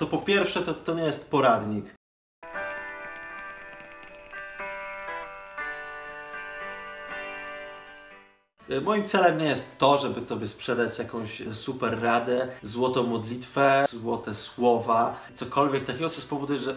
to po pierwsze to, to nie jest poradnik. E, moim celem nie jest to, żeby tobie sprzedać jakąś super radę, złotą modlitwę, złote słowa, cokolwiek takiego, co spowoduje, że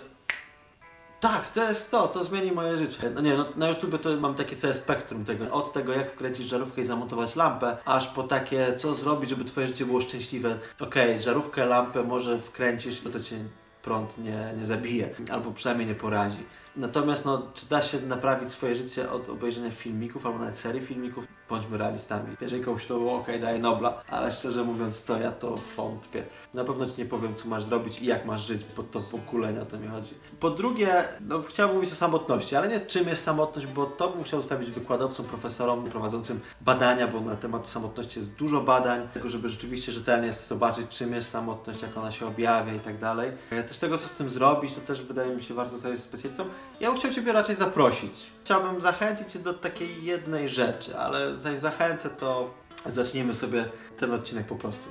tak, to jest to, to zmieni moje życie. No nie, no, na YouTube to mam takie całe spektrum tego. Od tego, jak wkręcić żarówkę i zamontować lampę, aż po takie, co zrobić, żeby twoje życie było szczęśliwe. Okej, okay, żarówkę, lampę może wkręcisz, bo to cię prąd nie, nie zabije, albo przynajmniej nie porazi. Natomiast no, czy da się naprawić swoje życie od obejrzenia filmików albo nawet serii filmików? Bądźmy realistami. Jeżeli komuś to było ok, daje Nobla, ale szczerze mówiąc to ja to wątpię. Na pewno Ci nie powiem co masz zrobić i jak masz żyć, bo to w ogóle nie o to mi chodzi. Po drugie, no, chciałbym mówić o samotności, ale nie czym jest samotność, bo to bym chciał zostawić wykładowcom, profesorom prowadzącym badania, bo na temat samotności jest dużo badań, tego żeby rzeczywiście rzetelnie zobaczyć czym jest samotność, jak ona się objawia i tak dalej. Też tego co z tym zrobić, to też wydaje mi się warto zostawić specjalistą. Ja bym chciał Ciebie raczej zaprosić. Chciałbym zachęcić do takiej jednej rzeczy, ale zanim zachęcę, to zacznijmy sobie ten odcinek po prostu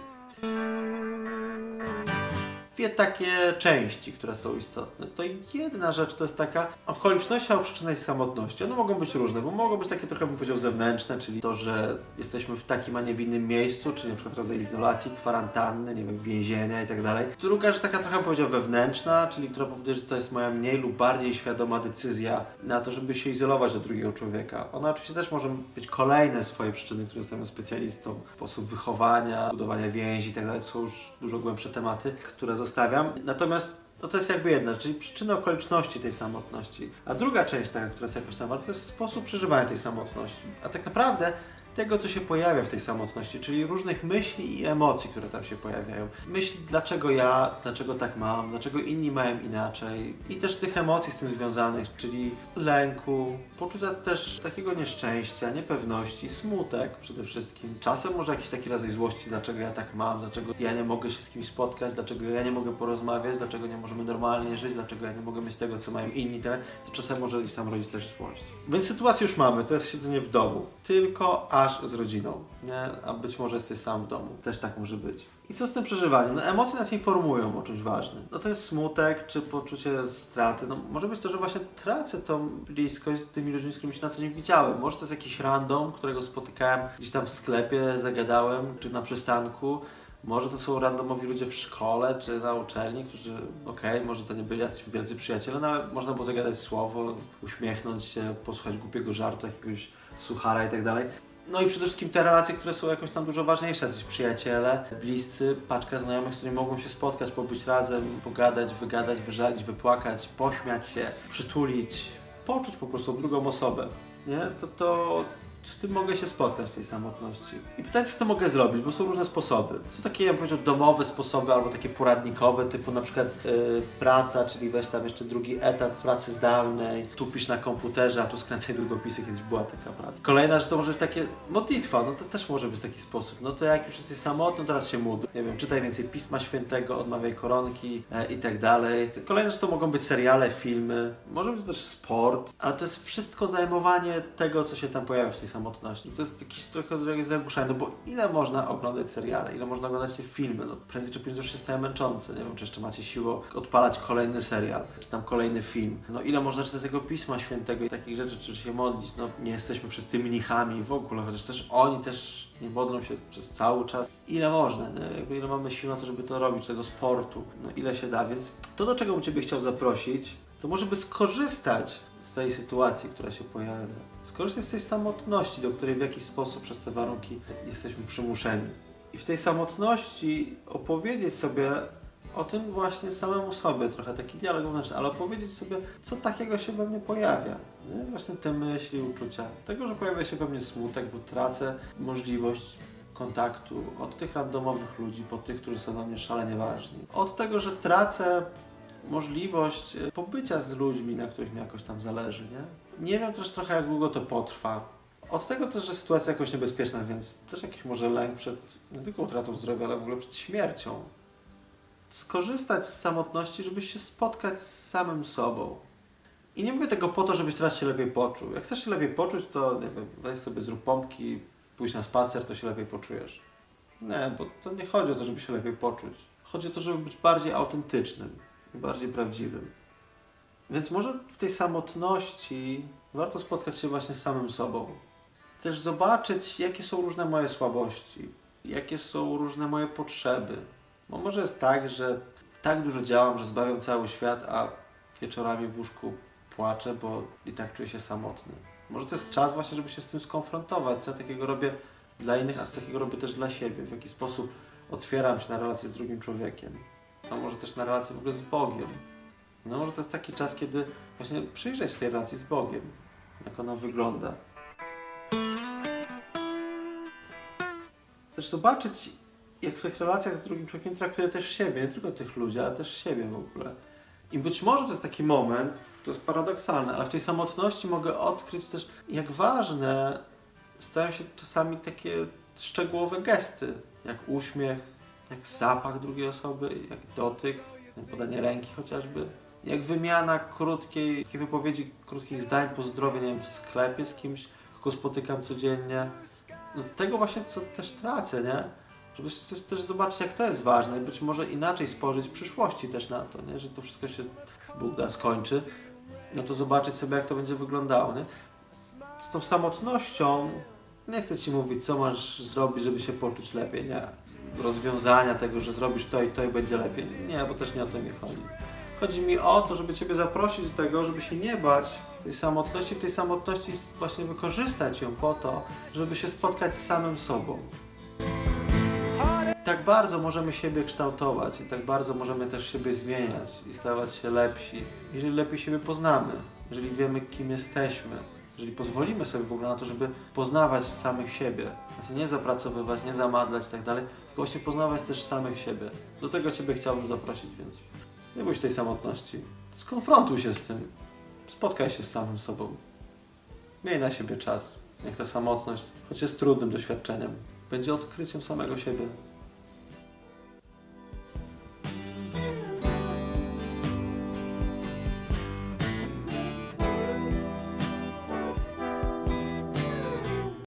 dwie takie części, które są istotne. To jedna rzecz to jest taka okoliczność albo przyczyna samotności. One mogą być różne, bo mogą być takie trochę bym powiedział zewnętrzne, czyli to, że jesteśmy w takim, a nie w innym miejscu, czyli na przykład rodzaj izolacji, kwarantanny, nie wiem, więzienia i tak dalej. Druga rzecz taka trochę bym powiedział wewnętrzna, czyli która powoduje, że to jest moja mniej lub bardziej świadoma decyzja na to, żeby się izolować od drugiego człowieka. Ona oczywiście też może być kolejne swoje przyczyny, które jestem specjalistą, sposób wychowania, budowania więzi i tak dalej. To są już dużo głębsze tematy, które zostawiam. Natomiast no to jest jakby jedna, czyli przyczyny okoliczności tej samotności. A druga część, która jest jakoś tam ważna, to jest sposób przeżywania tej samotności. A tak naprawdę tego, co się pojawia w tej samotności, czyli różnych myśli i emocji, które tam się pojawiają. Myśli, dlaczego ja, dlaczego tak mam, dlaczego inni mają inaczej i też tych emocji z tym związanych, czyli lęku, poczucia też takiego nieszczęścia, niepewności, smutek przede wszystkim. Czasem może jakiś taki rodzaj złości, dlaczego ja tak mam, dlaczego ja nie mogę się z kimś spotkać, dlaczego ja nie mogę porozmawiać, dlaczego nie możemy normalnie żyć, dlaczego ja nie mogę mieć tego, co mają inni, to czasem może gdzieś tam rodzić też złość. Więc sytuację już mamy, to jest siedzenie w domu. Tylko aż z rodziną, nie? a być może jesteś sam w domu. Też tak może być. I co z tym przeżywaniem? No, emocje nas informują o czymś ważnym. No to jest smutek, czy poczucie straty. No, może być to, że właśnie tracę tą bliskość z tymi ludźmi, z którymi się na co dzień widziałem. Może to jest jakiś random, którego spotykałem gdzieś tam w sklepie, zagadałem, czy na przystanku. Może to są randomowi ludzie w szkole czy na uczelni, którzy, okej, okay, może to nie byli jacyś wielcy przyjaciele, no ale można było zagadać słowo, uśmiechnąć się, posłuchać głupiego żartu, jakiegoś suchara i tak dalej. No i przede wszystkim te relacje, które są jakoś tam dużo ważniejsze, jacyś przyjaciele, bliscy, paczka znajomych, z którymi mogą się spotkać, pobyć razem, pogadać, wygadać, wyżalić, wypłakać, pośmiać się, przytulić, poczuć po prostu drugą osobę. Nie? To, to, z tym mogę się spotkać w tej samotności. I pytanie, co to mogę zrobić, bo są różne sposoby. Są takie, ja bym powiedział, domowe sposoby albo takie poradnikowe, typu na przykład yy, praca, czyli weź tam jeszcze drugi etat pracy zdalnej, tupisz na komputerze, a tu skręcaj długopisy, kiedyś była taka praca. Kolejna rzecz to może być takie modlitwa, no to też może być taki sposób. No to jak już jesteś samotny, teraz się módl. Nie wiem, czytaj więcej Pisma Świętego, odmawiaj koronki e, i tak dalej. Kolejna rzecz to mogą być seriale, filmy, może być to też sport, ale to jest wszystko zajmowanie tego, co się tam pojawia w tej samotności. To jest jakiś trochę zagłuszanie, no bo ile można oglądać seriale, ile można oglądać te filmy, no prędzej czy później to już się staje męczące. Nie wiem, czy jeszcze macie siłę odpalać kolejny serial, czy tam kolejny film. No ile można czytać tego Pisma Świętego i takich rzeczy, czy się modlić. No nie jesteśmy wszyscy mnichami w ogóle, chociaż też oni też nie modlą się przez cały czas. Ile można? Jakby ile mamy sił na to, żeby to robić, tego sportu, no ile się da, więc to do czego bym Ciebie chciał zaprosić, to może by skorzystać z tej sytuacji, która się pojawia. Skorzystać z tej samotności, do której w jakiś sposób przez te warunki jesteśmy przymuszeni. I w tej samotności opowiedzieć sobie o tym właśnie samemu sobie, trochę taki dialog wewnętrzny, ale opowiedzieć sobie, co takiego się we mnie pojawia. Nie? Właśnie te myśli, uczucia. Tego, że pojawia się we mnie smutek, bo tracę możliwość kontaktu od tych randomowych ludzi, po tych, którzy są dla mnie szalenie ważni. Od tego, że tracę możliwość e, pobycia z ludźmi, na których mi jakoś tam zależy, nie? Nie wiem też trochę, jak długo to potrwa. Od tego też, że sytuacja jakoś niebezpieczna, więc też jakiś może lęk przed nie tylko utratą zdrowia, ale w ogóle przed śmiercią. Skorzystać z samotności, żeby się spotkać z samym sobą. I nie mówię tego po to, żebyś teraz się lepiej poczuł. Jak chcesz się lepiej poczuć, to nie wiem, weź sobie zrób pompki, pójść na spacer, to się lepiej poczujesz. Nie, bo to nie chodzi o to, żeby się lepiej poczuć chodzi o to, żeby być bardziej autentycznym bardziej prawdziwym. Więc może w tej samotności warto spotkać się właśnie z samym sobą. Też zobaczyć, jakie są różne moje słabości, jakie są różne moje potrzeby. Bo może jest tak, że tak dużo działam, że zbawiam cały świat, a wieczorami w łóżku płaczę, bo i tak czuję się samotny. Może to jest czas właśnie, żeby się z tym skonfrontować, co ja takiego robię dla innych, a co takiego robię też dla siebie. W jaki sposób otwieram się na relację z drugim człowiekiem. A może też na relację w ogóle z Bogiem. No może to jest taki czas, kiedy właśnie przyjrzeć tej relacji z Bogiem. Jak ona wygląda. Też zobaczyć, jak w tych relacjach z drugim człowiekiem traktuję też siebie, nie tylko tych ludzi, ale też siebie w ogóle. I być może to jest taki moment, to jest paradoksalne, ale w tej samotności mogę odkryć też, jak ważne stają się czasami takie szczegółowe gesty, jak uśmiech, jak zapach drugiej osoby, jak dotyk, jak podanie ręki chociażby, jak wymiana krótkiej, takiej wypowiedzi, krótkich zdań, pozdrowień, w sklepie z kimś, kogo spotykam codziennie. No, tego właśnie co też tracę, nie? Żeby też, też zobaczyć, jak to jest ważne i być może inaczej spojrzeć w przyszłości też na to, nie? Że to wszystko się Bóg da skończy, no to zobaczyć sobie, jak to będzie wyglądało, nie? Z tą samotnością nie chcę Ci mówić, co masz zrobić, żeby się poczuć lepiej, nie. Rozwiązania tego, że zrobisz to i to i będzie lepiej. Nie, bo też nie o to mi chodzi. Chodzi mi o to, żeby Ciebie zaprosić do tego, żeby się nie bać tej samotności, w tej samotności właśnie wykorzystać ją po to, żeby się spotkać z samym sobą. Tak bardzo możemy siebie kształtować i tak bardzo możemy też siebie zmieniać i stawać się lepsi, jeżeli lepiej siebie poznamy, jeżeli wiemy, kim jesteśmy, jeżeli pozwolimy sobie w ogóle na to, żeby poznawać samych siebie, właśnie nie zapracowywać, nie zamadlać i tak dalej, tylko właśnie poznawać też samych siebie. Do tego Ciebie chciałbym zaprosić, więc nie bój się tej samotności. Skonfrontuj się z tym. Spotkaj się z samym sobą. Miej na siebie czas. Niech ta samotność, choć jest trudnym doświadczeniem, będzie odkryciem samego siebie.